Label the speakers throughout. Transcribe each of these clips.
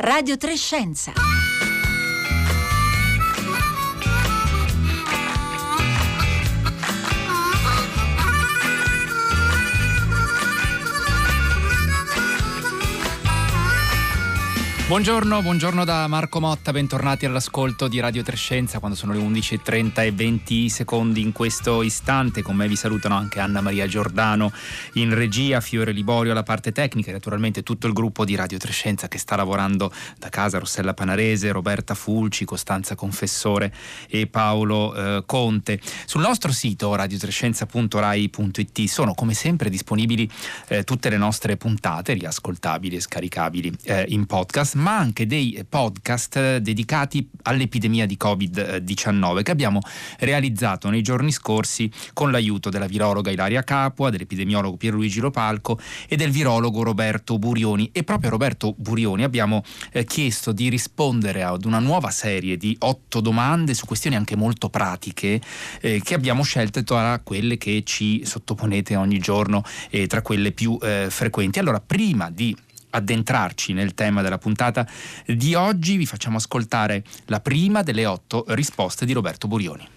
Speaker 1: Radio Trescenza.
Speaker 2: Buongiorno, buongiorno da Marco Motta, bentornati all'ascolto di Radio Trescenza quando sono le 11.30 e 20 secondi in questo istante. Con me vi salutano anche Anna Maria Giordano in regia, Fiore Liborio alla parte tecnica e naturalmente tutto il gruppo di Radio Trescenza che sta lavorando da casa, Rossella Panarese, Roberta Fulci, Costanza Confessore e Paolo eh, Conte. Sul nostro sito radiotrescenza.rai.it sono come sempre disponibili eh, tutte le nostre puntate riascoltabili e scaricabili eh, in podcast ma anche dei podcast dedicati all'epidemia di Covid-19 che abbiamo realizzato nei giorni scorsi con l'aiuto della virologa Ilaria Capua, dell'epidemiologo Pierluigi Lopalco e del virologo Roberto Burioni. E proprio a Roberto Burioni abbiamo eh, chiesto di rispondere ad una nuova serie di otto domande su questioni anche molto pratiche eh, che abbiamo scelto tra quelle che ci sottoponete ogni giorno e tra quelle più eh, frequenti. Allora, prima di addentrarci nel tema della puntata di oggi, vi facciamo ascoltare la prima delle otto risposte di Roberto Burioni.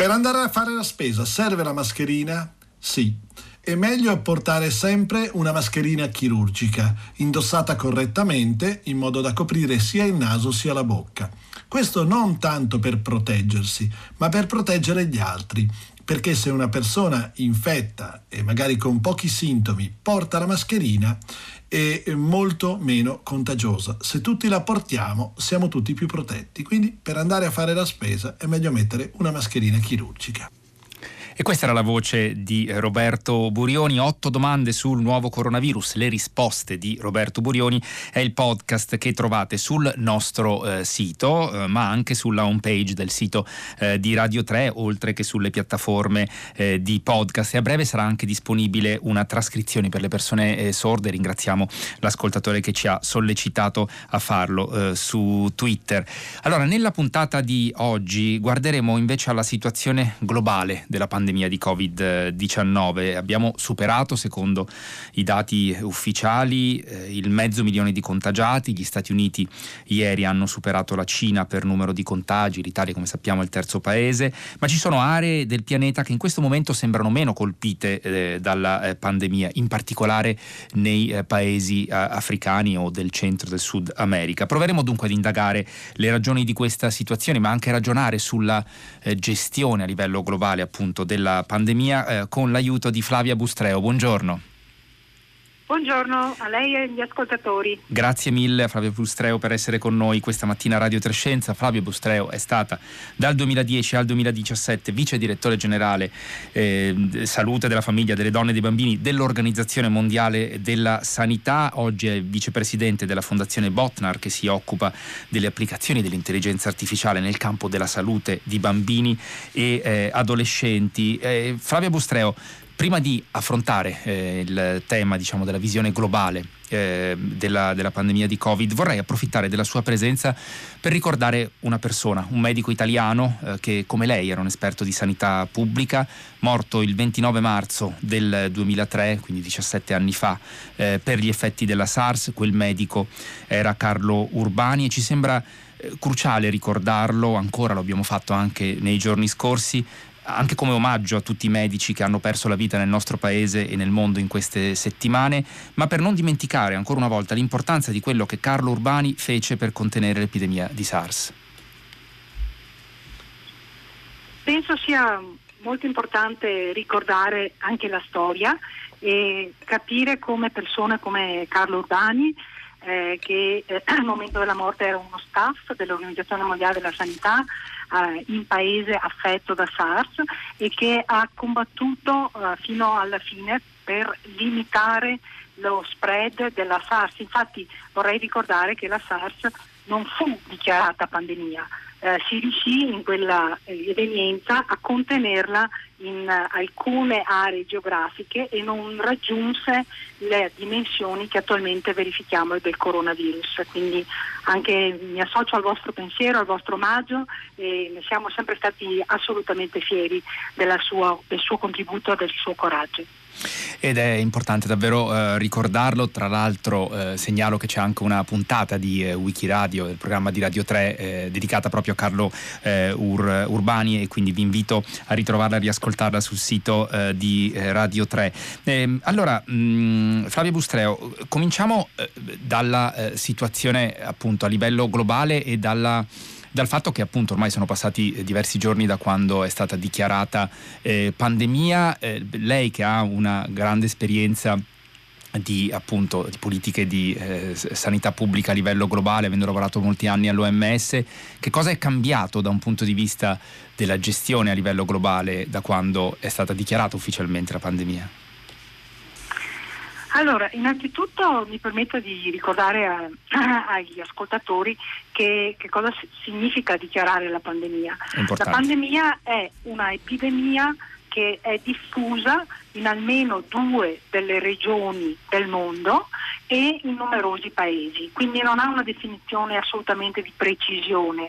Speaker 3: Per andare a fare la spesa serve la mascherina? Sì. È meglio portare sempre una mascherina chirurgica, indossata correttamente in modo da coprire sia il naso sia la bocca. Questo non tanto per proteggersi, ma per proteggere gli altri, perché se una persona infetta e magari con pochi sintomi porta la mascherina è molto meno contagiosa. Se tutti la portiamo siamo tutti più protetti, quindi per andare a fare la spesa è meglio mettere una mascherina chirurgica.
Speaker 2: E questa era la voce di Roberto Burioni. Otto domande sul nuovo coronavirus. Le risposte di Roberto Burioni è il podcast che trovate sul nostro eh, sito, eh, ma anche sulla homepage del sito eh, di Radio 3, oltre che sulle piattaforme eh, di podcast. E a breve sarà anche disponibile una trascrizione per le persone eh, sorde. Ringraziamo l'ascoltatore che ci ha sollecitato a farlo eh, su Twitter. Allora, nella puntata di oggi guarderemo invece alla situazione globale della pandemia pandemia di Covid-19. Abbiamo superato, secondo i dati ufficiali, eh, il mezzo milione di contagiati. Gli Stati Uniti ieri hanno superato la Cina per numero di contagi, l'Italia come sappiamo è il terzo paese, ma ci sono aree del pianeta che in questo momento sembrano meno colpite eh, dalla eh, pandemia, in particolare nei eh, paesi eh, africani o del centro del Sud America. Proveremo dunque ad indagare le ragioni di questa situazione, ma anche ragionare sulla eh, gestione a livello globale appunto della pandemia eh, con l'aiuto di Flavia Bustreo. Buongiorno.
Speaker 4: Buongiorno a lei e agli ascoltatori.
Speaker 2: Grazie mille a Flavio Bustreo per essere con noi questa mattina a Radio Trescenza. Flavio Bustreo è stata dal 2010 al 2017 vice direttore generale eh, salute della famiglia, delle donne e dei bambini dell'Organizzazione Mondiale della Sanità. Oggi è vicepresidente della Fondazione Botnar che si occupa delle applicazioni dell'intelligenza artificiale nel campo della salute di bambini e eh, adolescenti. Eh, Flavio Bustreo, prima di affrontare eh, il tema diciamo, della visione globale eh, della, della, pandemia di Covid, vorrei approfittare della sua presenza per ricordare una persona, un medico italiano eh, che come lei era un esperto di sanità pubblica, morto il 29 marzo del 2003, quindi 17 anni fa, eh, per gli effetti della SARS. Quel medico era Carlo Urbani e ci sembra eh, cruciale ricordarlo, ancora lo abbiamo fatto anche nei giorni scorsi, anche come omaggio a tutti i medici che hanno perso la vita nel nostro paese e nel mondo in queste settimane, ma per non dimenticare ancora una volta l'importanza di quello che Carlo Urbani fece per contenere l'epidemia di SARS.
Speaker 4: Penso sia molto importante ricordare anche la storia e capire come persone come Carlo Urbani eh, che eh, al momento della morte era uno staff dell'Organizzazione Mondiale della Sanità eh, in paese affetto da SARS e che ha combattuto eh, fino alla fine per limitare lo spread della SARS. Infatti vorrei ricordare che la SARS non fu dichiarata pandemia, eh, si riuscì in quella eh, evenienza a contenerla in uh, alcune aree geografiche e non raggiunse le dimensioni che attualmente verifichiamo del coronavirus. Quindi anche mi associo al vostro pensiero, al vostro omaggio e ne siamo sempre stati assolutamente fieri sua, del suo contributo e del suo coraggio
Speaker 2: ed è importante davvero eh, ricordarlo. Tra l'altro eh, segnalo che c'è anche una puntata di eh, Wikiradio, del programma di Radio 3, eh, dedicata proprio a Carlo eh, Ur- Urbani e quindi vi invito a ritrovarla e riascoltarla sul sito eh, di Radio 3. Ehm, allora, mh, mm, Flavio Bustreo, cominciamo dalla situazione appunto a livello globale e dalla dal fatto che appunto ormai sono passati eh, diversi giorni da quando è stata dichiarata eh, pandemia, eh, lei che ha una grande esperienza di, appunto, di politiche di eh, sanità pubblica a livello globale, avendo lavorato molti anni all'OMS, che cosa è cambiato da un punto di vista della gestione a livello globale da quando è stata dichiarata ufficialmente la pandemia?
Speaker 4: Allora, innanzitutto mi permetto di ricordare a, agli ascoltatori che, che, cosa significa dichiarare la pandemia. La pandemia è una epidemia che è diffusa in almeno due delle regioni del mondo e in numerosi paesi, quindi non ha una definizione assolutamente di precisione.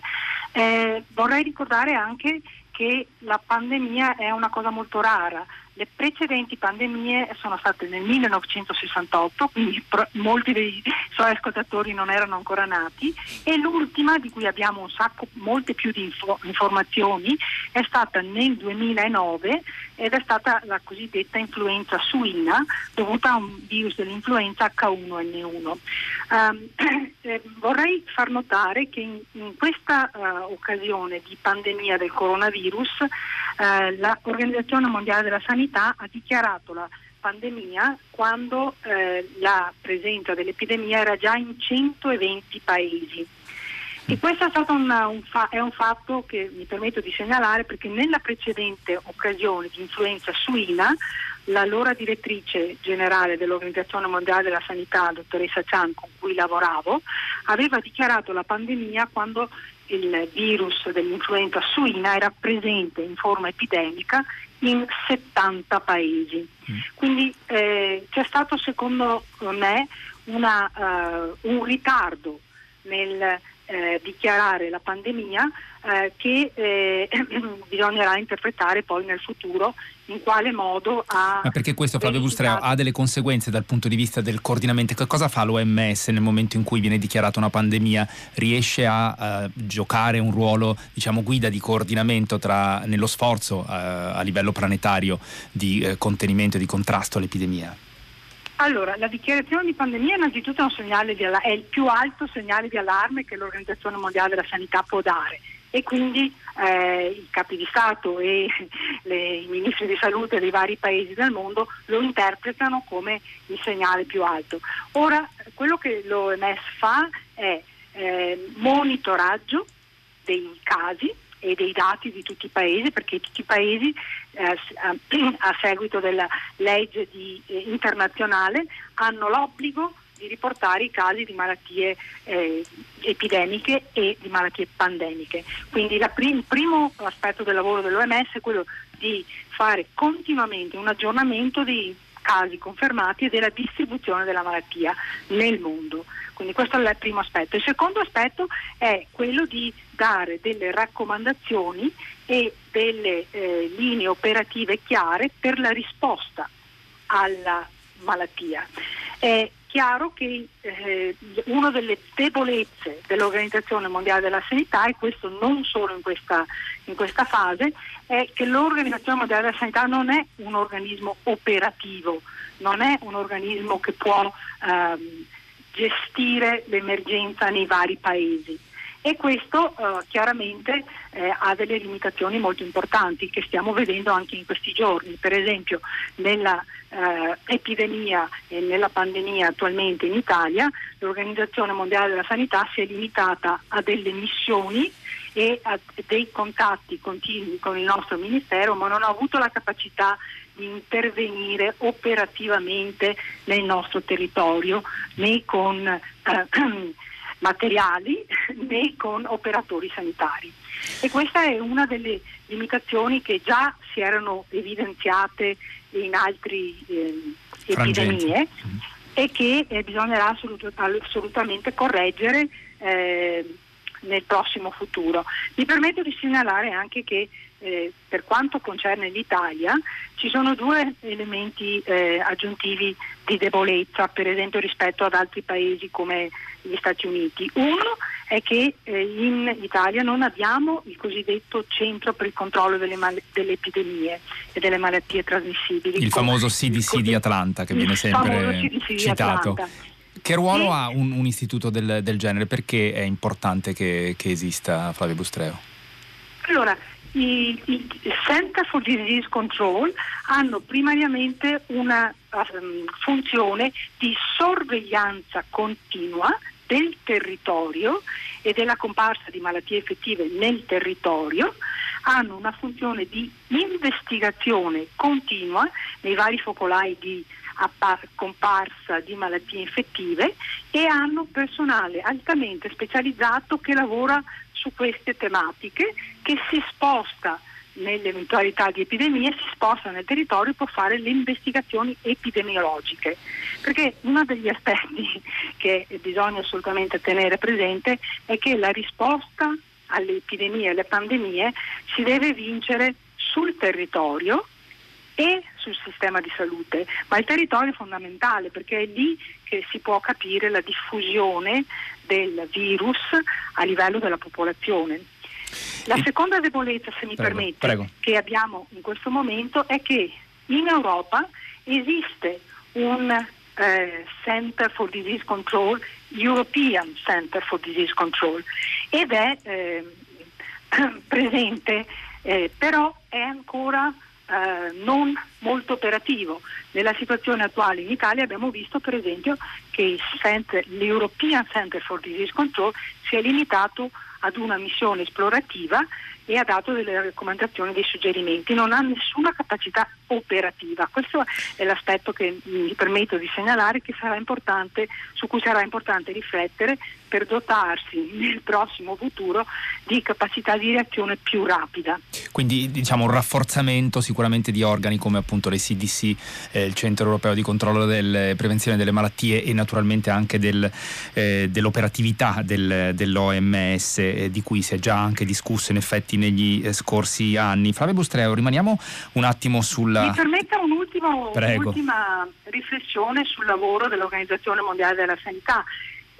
Speaker 4: Eh, vorrei ricordare anche che la pandemia è una cosa molto rara, le precedenti pandemie sono state nel 1968, quindi pro- molti dei suoi ascoltatori non erano ancora nati, e l'ultima, di cui abbiamo un sacco, molte più di info- informazioni, è stata nel 2009 ed è stata la cosiddetta influenza suina dovuta a un virus dell'influenza H1N1. Um, ehm, eh, vorrei far notare che in, in questa uh, occasione di pandemia del coronavirus uh, l'Organizzazione Mondiale della Sanità ha dichiarato la pandemia quando eh, la presenza dell'epidemia era già in 120 paesi. E questo è, una, un, fa- è un fatto che mi permetto di segnalare perché nella precedente occasione di influenza suina l'allora direttrice generale dell'Organizzazione Mondiale della Sanità, dottoressa Chan, con cui lavoravo, aveva dichiarato la pandemia quando il virus dell'influenza suina era presente in forma epidemica in 70 paesi. Mm. Quindi eh, c'è stato secondo me una, uh, un ritardo nel eh, dichiarare la pandemia eh, che eh, bisognerà interpretare poi nel futuro in quale modo ha...
Speaker 2: Ma perché questo Flavio Bustreo ha delle conseguenze dal punto di vista del coordinamento? Che cosa fa l'OMS nel momento in cui viene dichiarata una pandemia? Riesce a uh, giocare un ruolo, diciamo, guida di coordinamento tra, nello sforzo uh, a livello planetario di uh, contenimento e di contrasto all'epidemia?
Speaker 4: Allora, la dichiarazione di pandemia innanzitutto è, un è il più alto segnale di allarme che l'Organizzazione Mondiale della Sanità può dare e quindi eh, i capi di Stato e le, i ministri di salute dei vari paesi del mondo lo interpretano come il segnale più alto. Ora, quello che l'OMS fa è eh, monitoraggio dei casi e dei dati di tutti i paesi, perché tutti i paesi eh, a seguito della legge di, eh, internazionale hanno l'obbligo di riportare i casi di malattie eh, epidemiche e di malattie pandemiche. Quindi prim- il primo aspetto del lavoro dell'OMS è quello di fare continuamente un aggiornamento dei casi confermati e della distribuzione della malattia nel mondo. Quindi questo è il primo aspetto. Il secondo aspetto è quello di dare delle raccomandazioni e delle eh, linee operative chiare per la risposta alla malattia. È chiaro che eh, una delle debolezze dell'Organizzazione Mondiale della Sanità, e questo non solo in questa, in questa fase, è che l'Organizzazione Mondiale della Sanità non è un organismo operativo, non è un organismo che può ehm, gestire l'emergenza nei vari paesi e questo eh, chiaramente eh, ha delle limitazioni molto importanti che stiamo vedendo anche in questi giorni. Per esempio nella eh, epidemia e nella pandemia attualmente in Italia l'Organizzazione Mondiale della Sanità si è limitata a delle missioni e a dei contatti continui con il nostro Ministero, ma non ha avuto la capacità di intervenire operativamente nel nostro territorio né con eh, materiali né con operatori sanitari. E questa è una delle limitazioni che già si erano evidenziate in altre eh, epidemie mm. e che eh, bisognerà assolut- assolutamente correggere eh, nel prossimo futuro. Mi permetto di segnalare anche che eh, per quanto concerne l'Italia ci sono due elementi eh, aggiuntivi di debolezza, per esempio rispetto ad altri paesi come gli Stati Uniti. Uno è che eh, in Italia non abbiamo il cosiddetto centro per il controllo delle, mal- delle epidemie e delle malattie trasmissibili.
Speaker 2: Il famoso CDC di Atlanta che viene sempre citato. Che ruolo e... ha un, un istituto del, del, genere? Perché è importante che, che esista Flavio Bustreo?
Speaker 4: Allora, i, i, Center for Disease Control hanno primariamente una um, funzione di sorveglianza continua del territorio e della comparsa di malattie effettive nel territorio, hanno una funzione di investigazione continua nei vari focolai di comparsa di malattie infettive e hanno personale altamente specializzato che lavora su queste tematiche, che si sposta nell'eventualità di epidemie, si sposta nel territorio per fare le investigazioni epidemiologiche. Perché uno degli aspetti che bisogna assolutamente tenere presente è che la risposta alle epidemie, alle pandemie, si deve vincere sul territorio e sul sistema di salute, ma il territorio è fondamentale perché è lì che si può capire la diffusione del virus a livello della popolazione. La seconda debolezza, se mi prego, permette, prego. che abbiamo in questo momento è che in Europa esiste un eh, Center for Disease Control, European Center for Disease Control, ed è eh, presente, eh, però è ancora eh, non molto operativo. Nella situazione attuale in Italia abbiamo visto per esempio che Center, l'European Center for Disease Control si è limitato ad una missione esplorativa e ha dato delle raccomandazioni, dei suggerimenti, non ha nessuna capacità operativa. Questo è l'aspetto che mi permetto di segnalare su cui sarà importante riflettere per dotarsi nel prossimo futuro di capacità di reazione più rapida.
Speaker 2: Quindi diciamo un rafforzamento sicuramente di organi come appunto le CDC, eh, il Centro Europeo di Controllo delle Prevenzione delle Malattie e naturalmente anche del, eh, dell'operatività del, dell'OMS eh, di cui si è già anche discusso in effetti negli eh, scorsi anni. Flavio Bustreo, rimaniamo un attimo sulla...
Speaker 4: Mi permetta un'ultima riflessione sul lavoro dell'Organizzazione Mondiale della Sanità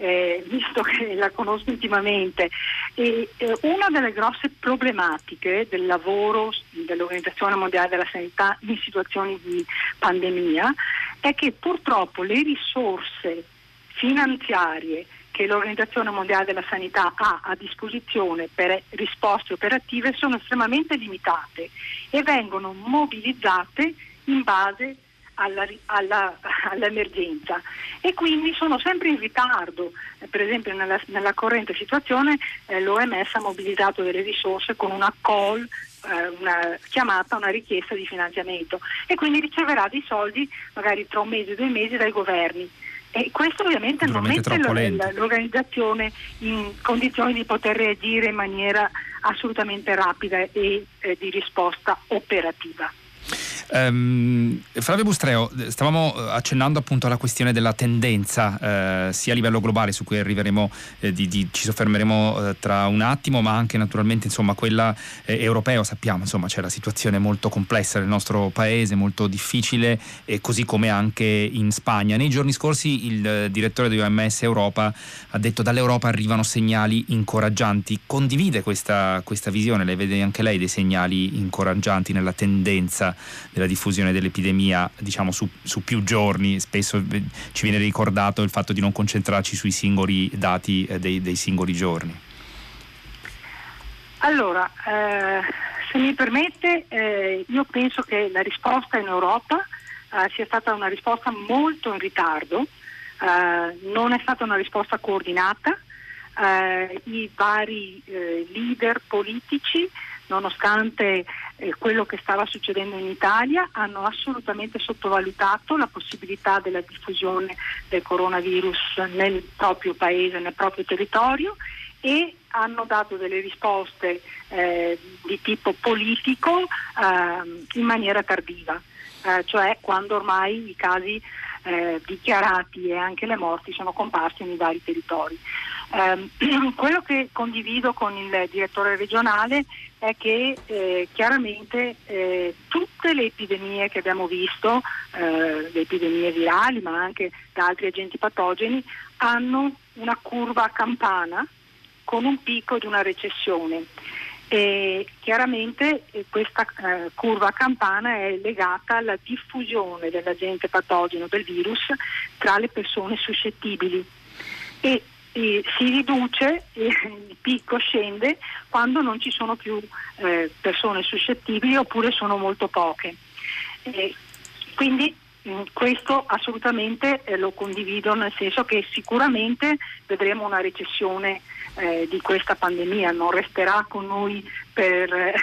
Speaker 4: eh, visto che la conosco intimamente. E, eh, una delle grosse problematiche del lavoro dell'Organizzazione Mondiale della Sanità in situazioni di pandemia è che purtroppo le risorse finanziarie che l'Organizzazione Mondiale della Sanità ha a disposizione per risposte operative sono estremamente limitate e vengono mobilizzate in base alla, alla, all'emergenza e quindi sono sempre in ritardo. Eh, per esempio nella, nella corrente situazione eh, l'OMS ha mobilitato delle risorse con una call eh, una chiamata, una richiesta di finanziamento e quindi riceverà dei soldi magari tra un mese o due mesi dai governi. E questo ovviamente non mette l'organizzazione in condizioni di poter reagire in maniera assolutamente rapida e eh, di risposta operativa.
Speaker 2: Um, Flavio Bustreo, stavamo eh, accennando appunto alla questione della tendenza eh, sia a livello globale su cui arriveremo, eh, di, di, ci soffermeremo eh, tra un attimo, ma anche naturalmente insomma quella eh, europea, sappiamo insomma c'è la situazione molto complessa nel nostro paese, molto difficile e così come anche in Spagna. Nei giorni scorsi il eh, direttore di OMS Europa ha detto dall'Europa arrivano segnali incoraggianti, condivide questa, questa visione, le vede anche lei dei segnali incoraggianti nella tendenza della diffusione dell'epidemia diciamo su, su, più giorni, spesso ci viene ricordato il fatto di non concentrarci sui singoli dati eh, dei, dei, singoli giorni.
Speaker 4: Allora, eh, se mi permette, eh, io penso che la risposta in Europa eh, sia stata una risposta molto in ritardo, eh, non è stata una risposta coordinata, eh, i vari leader politici nonostante eh, quello che stava succedendo in Italia, hanno assolutamente sottovalutato la possibilità della diffusione del coronavirus nel proprio paese, nel proprio territorio e hanno dato delle risposte eh, di tipo politico eh, in maniera tardiva, eh, cioè quando ormai i casi eh, dichiarati e anche le morti sono comparsi nei vari territori. Eh, quello che condivido con il direttore regionale è che eh, chiaramente eh, tutte le epidemie che abbiamo visto, eh, le epidemie virali ma anche da altri agenti patogeni, hanno una curva a campana con un picco di una recessione. E chiaramente eh, questa eh, curva a campana è legata alla diffusione dell'agente patogeno del virus tra le persone suscettibili e, e si riduce, il picco scende quando non ci sono più eh, persone suscettibili oppure sono molto poche. E quindi mm, questo assolutamente eh, lo condivido nel senso che sicuramente vedremo una recessione eh, di questa pandemia, non resterà con noi per... Eh,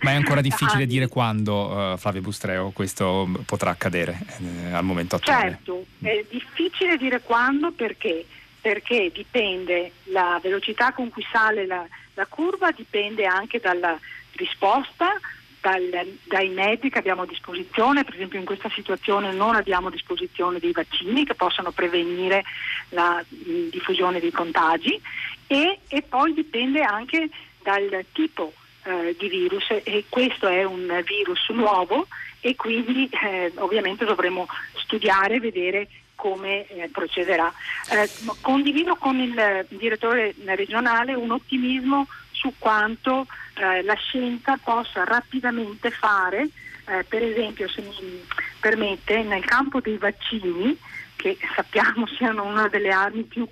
Speaker 2: Ma è ancora difficile dire quando, uh, Flavio Bustreo, questo potrà accadere eh, al momento attuale.
Speaker 4: Certo, è difficile dire quando perché, perché dipende la velocità con cui sale la, la curva, dipende anche dalla risposta dal, dai mezzi che abbiamo a disposizione, per esempio in questa situazione non abbiamo a disposizione dei vaccini che possano prevenire la diffusione dei contagi e, e poi dipende anche dal tipo eh, di virus. E questo è un virus nuovo e quindi eh, ovviamente dovremo studiare e vedere come eh, procederà. Eh, condivido con il direttore regionale un ottimismo su quanto eh, la scienza possa rapidamente fare, eh, per esempio se mi permette, nel campo dei vaccini, che sappiamo siano una delle armi più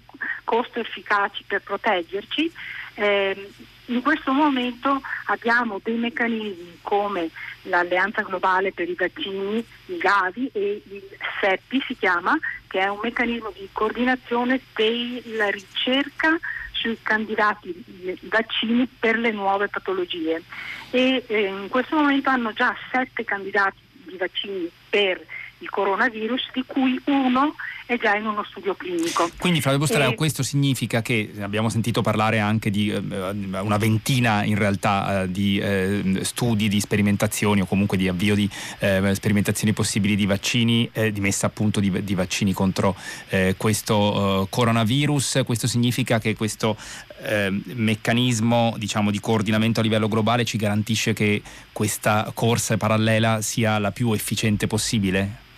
Speaker 4: costo efficaci per proteggerci, eh, in questo momento abbiamo dei meccanismi come l'Alleanza Globale per i Vaccini, il Gavi e il SEPI si chiama, che è un meccanismo di coordinazione della ricerca sui candidati vaccini per le nuove patologie. E eh, in questo momento hanno già sette candidati di vaccini per il coronavirus, di cui uno è già in uno studio clinico.
Speaker 2: Quindi Flavio Bostareo, e... questo significa che abbiamo sentito parlare anche di eh, una ventina in realtà eh, di eh, studi, di sperimentazioni o comunque di avvio di eh, sperimentazioni possibili di vaccini, eh, di messa appunto di, di vaccini contro eh, questo coronavirus. Questo significa che questo meccanismo diciamo, di coordinamento a livello globale ci garantisce che questa corsa parallela sia la più efficiente possibile?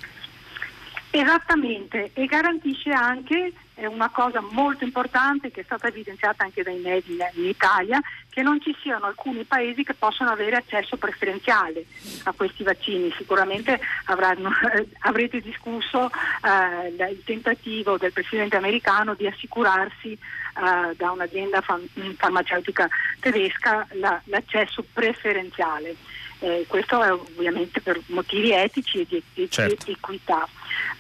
Speaker 4: Esattamente, e garantisce anche eh, una cosa molto importante che è stata evidenziata anche dai media in Italia, che non ci siano alcuni paesi che possono avere accesso preferenziale a questi vaccini. Sicuramente avranno, eh, avrete discusso eh, il tentativo del Presidente americano di assicurarsi eh, da un'azienda fam- farmaceutica tedesca la, l'accesso preferenziale. Eh, questo è ovviamente per motivi etici e di, di certo. equità.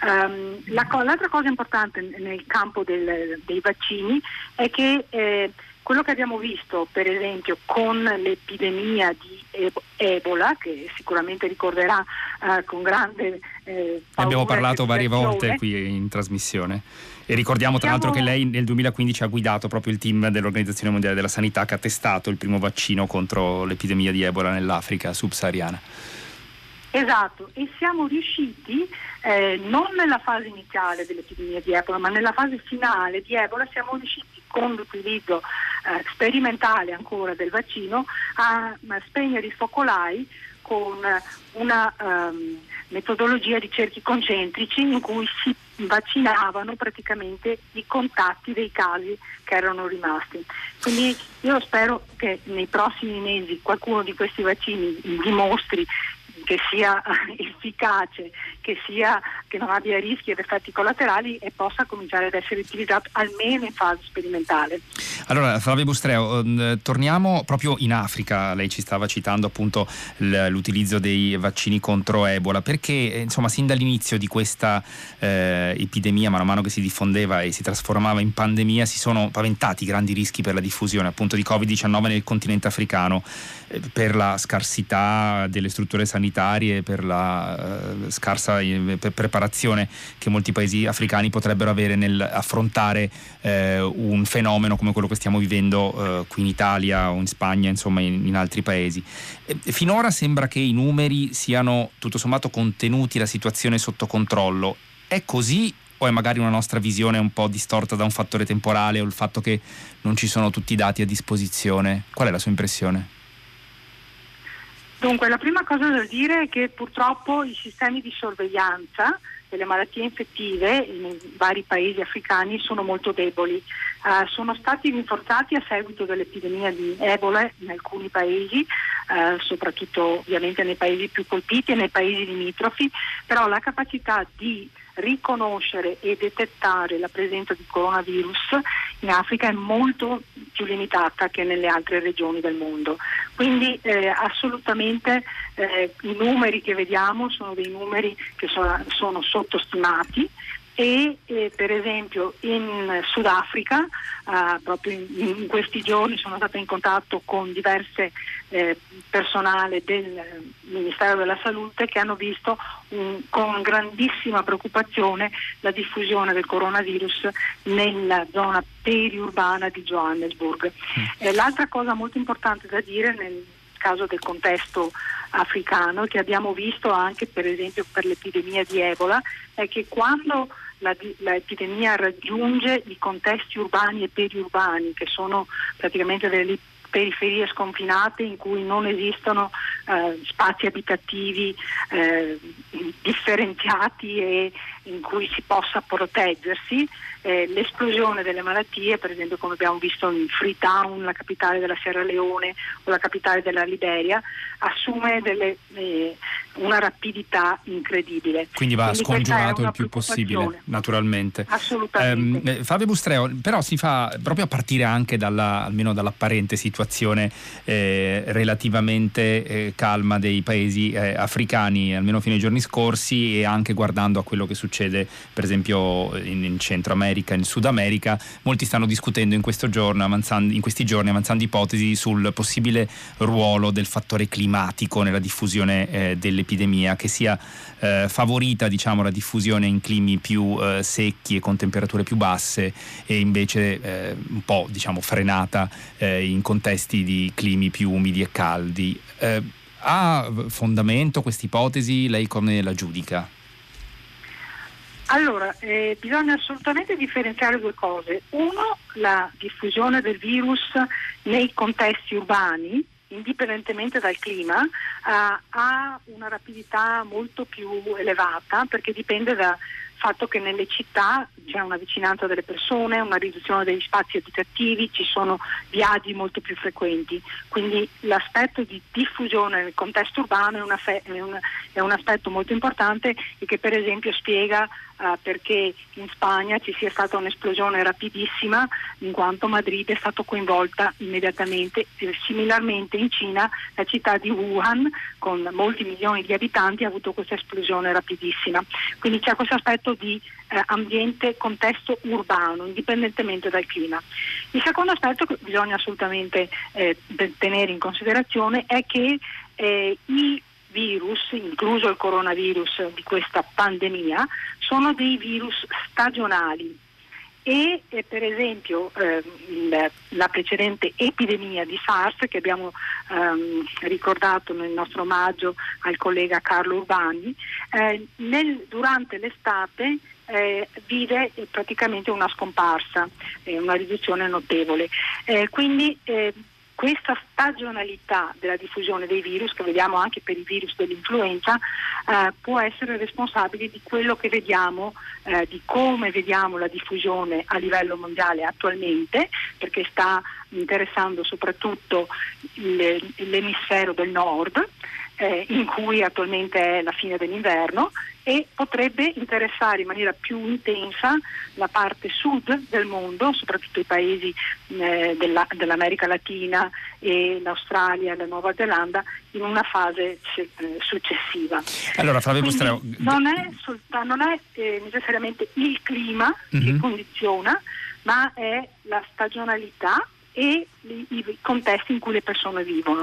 Speaker 4: Um, la co- l'altra cosa importante nel campo del, dei vaccini è che eh, quello che abbiamo visto per esempio con l'epidemia di Ebola, che sicuramente ricorderà eh, con grande...
Speaker 2: Eh, abbiamo parlato varie volte qui in trasmissione. E ricordiamo tra l'altro che lei nel 2015 ha guidato proprio il team dell'Organizzazione Mondiale della Sanità che ha testato il primo vaccino contro l'epidemia di Ebola nell'Africa subsahariana.
Speaker 4: Esatto, e siamo riusciti eh, non nella fase iniziale dell'epidemia di Ebola, ma nella fase finale di Ebola siamo riusciti con l'utilizzo eh, sperimentale ancora del vaccino a, a spegnere i focolai con una um, metodologia di cerchi concentrici in cui si vaccinavano praticamente i contatti dei casi che erano rimasti. Quindi io spero che nei prossimi mesi qualcuno di questi vaccini dimostri che sia efficace che, sia, che non abbia rischi ed effetti collaterali e possa cominciare ad essere utilizzato almeno in fase sperimentale.
Speaker 2: Allora Flavio Bustreo, ehm, torniamo proprio in Africa, lei ci stava citando appunto l'utilizzo dei vaccini contro Ebola, perché insomma sin dall'inizio di questa eh, epidemia, mano a mano che si diffondeva e si trasformava in pandemia, si sono paventati grandi rischi per la diffusione appunto di Covid-19 nel continente africano, eh, per la scarsità delle strutture sanitarie, per la eh, scarsa eh, preparazione che molti paesi africani potrebbero avere nel affrontare eh, un fenomeno come quello che stiamo vivendo eh, qui in Italia o in Spagna, insomma in, in altri paesi. finora sembra che i numeri siano tutto sommato contenuti, la situazione sotto controllo. È così o è magari una nostra visione un po' distorta da un fattore temporale o il fatto che non ci sono tutti i dati a disposizione? Qual è la sua impressione?
Speaker 4: Dunque, la prima cosa da dire è che purtroppo i sistemi di sorveglianza delle malattie infettive in vari paesi africani sono molto deboli. Uh, sono stati rinforzati a seguito dell'epidemia di Ebola in alcuni paesi, uh, soprattutto ovviamente nei paesi più colpiti e nei paesi limitrofi, però la capacità di riconoscere e detettare la presenza di coronavirus in Africa è molto più limitata che nelle altre regioni del mondo. Quindi eh, assolutamente eh, i numeri che vediamo sono dei numeri che sono, sono sottostimati e eh, per esempio in Sudafrica eh, proprio in, in, questi giorni sono stata in contatto con diverse eh, personale del Ministero della Salute che hanno visto un, con grandissima preoccupazione la diffusione del coronavirus nella zona periurbana di Johannesburg. Mm. Eh, l'altra cosa molto importante da dire nel caso del contesto africano che abbiamo visto anche per esempio per l'epidemia di Ebola è che quando l'epidemia raggiunge i contesti urbani e periurbani, che sono praticamente delle periferie sconfinate in cui non esistono eh, spazi abitativi eh, differenziati e in cui si possa proteggersi, eh, l'esplosione delle malattie, per esempio come abbiamo visto in Freetown, la capitale della Sierra Leone o la capitale della Liberia, assume delle, eh, una rapidità incredibile.
Speaker 2: Quindi va Quindi scongiurato il più possibile, naturalmente.
Speaker 4: Assolutamente.
Speaker 2: Eh, Fabio Bustreo, però si fa proprio a partire anche dalla, almeno dall'apparente situazione eh, relativamente eh, calma dei paesi eh, africani, almeno fino ai giorni scorsi e anche guardando a quello che succede per esempio in, in Centro America in Sud America, molti stanno discutendo in, giorno, in questi giorni, avanzando ipotesi sul possibile ruolo del fattore climatico nella diffusione eh, dell'epidemia, che sia eh, favorita diciamo, la diffusione in climi più eh, secchi e con temperature più basse e invece eh, un po' diciamo, frenata eh, in contesti di climi più umidi e caldi. Eh, ha fondamento questa ipotesi? Lei come la giudica?
Speaker 4: Allora, eh, bisogna assolutamente differenziare due cose. Uno, la diffusione del virus nei contesti urbani, indipendentemente dal clima, eh, ha una rapidità molto più elevata perché dipende dal fatto che nelle città c'è una vicinanza delle persone, una riduzione degli spazi abitativi, ci sono viaggi molto più frequenti. Quindi l'aspetto di diffusione nel contesto urbano è, una è, un, è un aspetto molto importante e che per esempio spiega Uh, perché in Spagna ci sia stata un'esplosione rapidissima in quanto Madrid è stata coinvolta immediatamente. E similarmente in Cina la città di Wuhan con molti milioni di abitanti ha avuto questa esplosione rapidissima. Quindi c'è questo aspetto di eh, ambiente, contesto urbano, indipendentemente dal clima. Il secondo aspetto che bisogna assolutamente eh, tenere in considerazione è che eh, i virus, incluso il coronavirus di questa pandemia, sono dei virus stagionali e eh, per esempio eh, la precedente epidemia di SARS che abbiamo ehm, ricordato nel nostro omaggio al collega Carlo Urbani, eh, nel, durante l'estate eh, vive praticamente una scomparsa, una riduzione notevole. Eh, quindi questa stagionalità della diffusione dei virus, che vediamo anche per i virus dell'influenza, eh, può essere responsabile di quello che vediamo, eh, di come vediamo la diffusione a livello mondiale attualmente, perché sta interessando soprattutto l'emisfero del nord, eh, in cui attualmente è la fine dell'inverno e potrebbe interessare in maniera più intensa la parte sud del mondo, soprattutto i paesi eh, della, dell'America Latina e l'Australia e la Nuova Zelanda in una fase eh, successiva.
Speaker 2: Allora, Bustreo,
Speaker 4: non è, solta, non è eh, necessariamente il clima mm-hmm. che mhm. condiziona, ma è la stagionalità e i, i, contesti in cui le persone vivono.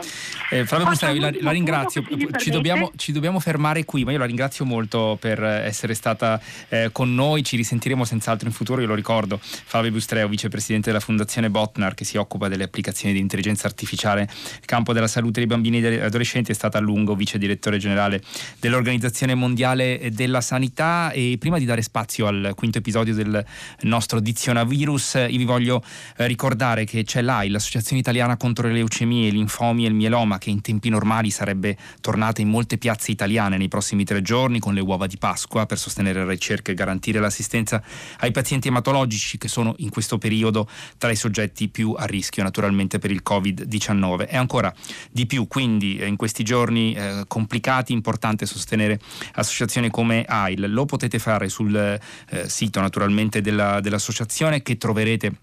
Speaker 2: Eh, Flavio Costari, la, la, ringrazio, ci dobbiamo, ci dobbiamo, fermare qui, ma io la ringrazio molto per essere stata eh, con noi, ci risentiremo senz'altro in futuro, io lo ricordo, Flavio Bustreo, vicepresidente della Fondazione Botnar che si occupa delle applicazioni di intelligenza artificiale. Nel campo della salute dei bambini e degli adolescenti, è stata a lungo vice direttore generale dell'Organizzazione Mondiale della Sanità. E prima di dare spazio al quinto episodio del nostro Dizionavirus, io vi voglio eh, ricordare che c'è l'AI, l'Associazione Italiana contro le leucemie, i linfomi e il mieloma, che in tempi normali sarebbe tornata in molte piazze italiane nei prossimi tre giorni con le uova di Pasqua per sostenere la ricerca e garantire l'assistenza ai pazienti ematologici che sono in questo periodo tra i soggetti più a rischio naturalmente per il Covid-19. E ancora di più, quindi eh, in questi giorni eh, complicati, importante sostenere associazioni come AIL. Lo potete fare sul eh, sito naturalmente della, dell'associazione che troverete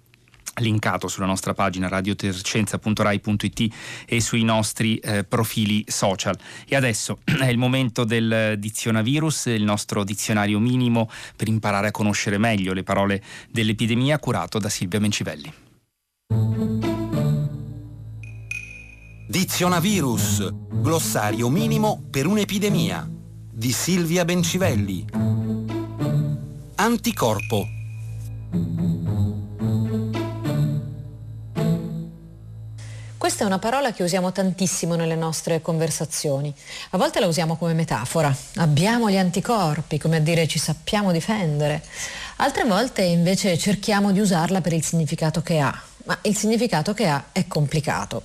Speaker 2: linkato sulla nostra pagina radiotercenza.rai.it e sui nostri eh, profili social. E adesso è il momento del dizionavirus, il nostro dizionario minimo per imparare a conoscere meglio le parole dell'epidemia curato da Silvia Mencivelli.
Speaker 1: Dizionavirus, glossario minimo per un'epidemia di Silvia Bencivelli. Anticorpo
Speaker 5: Questa è una parola che usiamo tantissimo nelle nostre conversazioni. A volte la usiamo come metafora. Abbiamo gli anticorpi, come a dire ci sappiamo difendere. Altre volte invece cerchiamo di usarla per il significato che ha. Ma il significato che ha è complicato.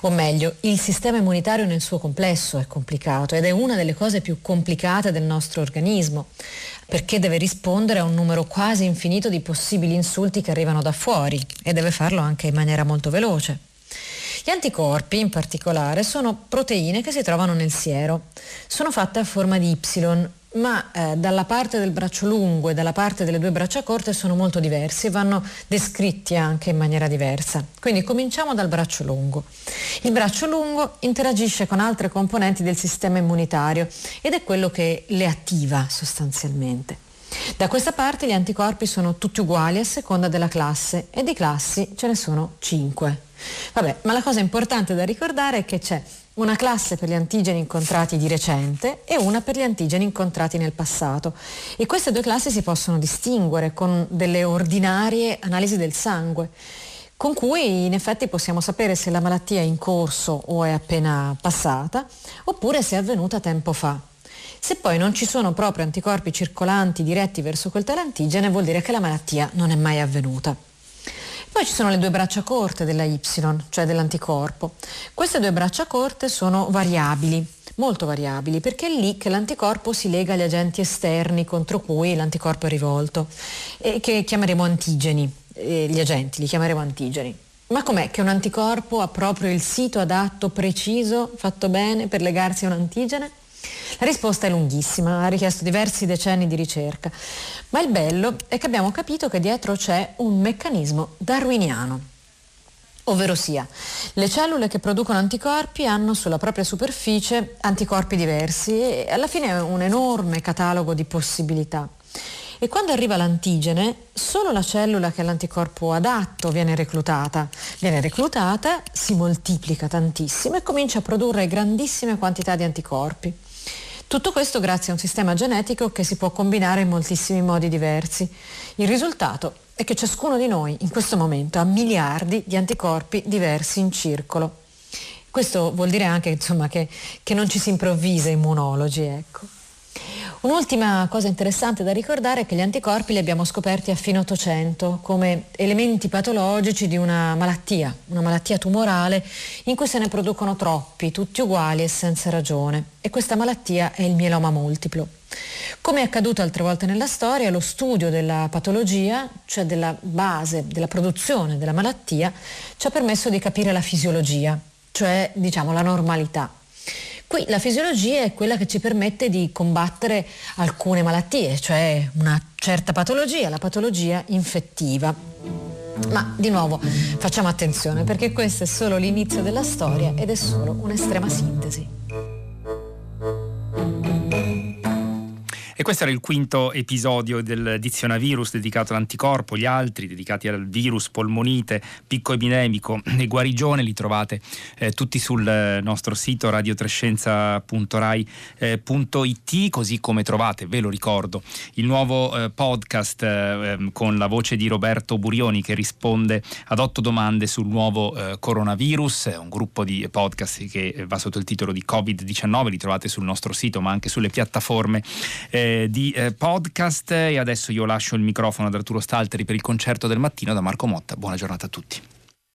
Speaker 5: O meglio, il sistema immunitario nel suo complesso è complicato ed è una delle cose più complicate del nostro organismo, perché deve rispondere a un numero quasi infinito di possibili insulti che arrivano da fuori e deve farlo anche in maniera molto veloce. Gli anticorpi in particolare sono proteine che si trovano nel siero. Sono fatte a forma di Y, ma eh, dalla parte del braccio lungo e dalla parte delle due braccia corte sono molto diversi e vanno descritti anche in maniera diversa. Quindi cominciamo dal braccio lungo. Il braccio lungo interagisce con altre componenti del sistema immunitario ed è quello che le attiva sostanzialmente. Da questa parte gli anticorpi sono tutti uguali a seconda della classe e di classi ce ne sono 5. Vabbè, ma la cosa importante da ricordare è che c'è una classe per gli antigeni incontrati di recente e una per gli antigeni incontrati nel passato. E queste due classi si possono distinguere con delle ordinarie analisi del sangue con cui in effetti possiamo sapere se la malattia è in corso o è appena passata, oppure se è avvenuta tempo fa. Se poi non ci sono proprio anticorpi circolanti diretti verso quel tale antigene, vuol dire che la malattia non è mai avvenuta. Poi ci sono le due braccia corte della Y, cioè dell'anticorpo. Queste due braccia corte sono variabili, molto variabili, perché è lì che l'anticorpo si lega agli agenti esterni contro cui l'anticorpo è rivolto, e che chiameremo antigeni, gli agenti li chiameremo antigeni. Ma com'è che un anticorpo ha proprio il sito adatto, preciso, fatto bene per legarsi a un antigene? La risposta è lunghissima, ha richiesto diversi decenni di ricerca, ma il bello è che abbiamo capito che dietro c'è un meccanismo darwiniano. Ovvero sia, le cellule che producono anticorpi hanno sulla propria superficie anticorpi diversi e alla fine è un enorme catalogo di possibilità. E quando arriva l'antigene, solo la cellula che ha l'anticorpo adatto viene reclutata. Viene reclutata, si moltiplica tantissimo e comincia a produrre grandissime quantità di anticorpi. Tutto questo grazie a un sistema genetico che si può combinare in moltissimi modi diversi. Il risultato è che ciascuno di noi in questo momento ha miliardi di anticorpi diversi in circolo. Questo vuol dire anche insomma, che, che non ci si improvvisa immunologi. Ecco. Un'ultima cosa interessante da ricordare è che gli anticorpi li abbiamo scoperti a fine Ottocento come elementi patologici di una malattia, una malattia tumorale in cui se ne producono troppi, tutti uguali e senza ragione. E questa malattia è il mieloma multiplo. Come è accaduto altre volte nella storia, lo studio della patologia, cioè della base, della produzione della malattia, ci ha permesso di capire la fisiologia, cioè diciamo la normalità Qui la fisiologia è quella che ci permette di combattere alcune malattie, cioè una certa patologia, la patologia infettiva. Ma di nuovo facciamo attenzione perché questo è solo l'inizio della storia ed è solo un'estrema sintesi.
Speaker 2: E questo era il quinto episodio del Dizionavirus dedicato all'anticorpo, gli altri dedicati al virus, polmonite, picco epidemico e guarigione li trovate eh, tutti sul nostro sito radiotrescienza.rai.it, così come trovate, ve lo ricordo, il nuovo eh, podcast eh, ehm, con la voce di Roberto Burioni che risponde ad otto domande sul nuovo eh, coronavirus, un gruppo di podcast che va sotto il titolo di Covid-19, li trovate sul nostro sito ma anche sulle piattaforme di eh, podcast e adesso io lascio il microfono ad Arturo Stalteri per il concerto del mattino da Marco Motta. Buona giornata a tutti.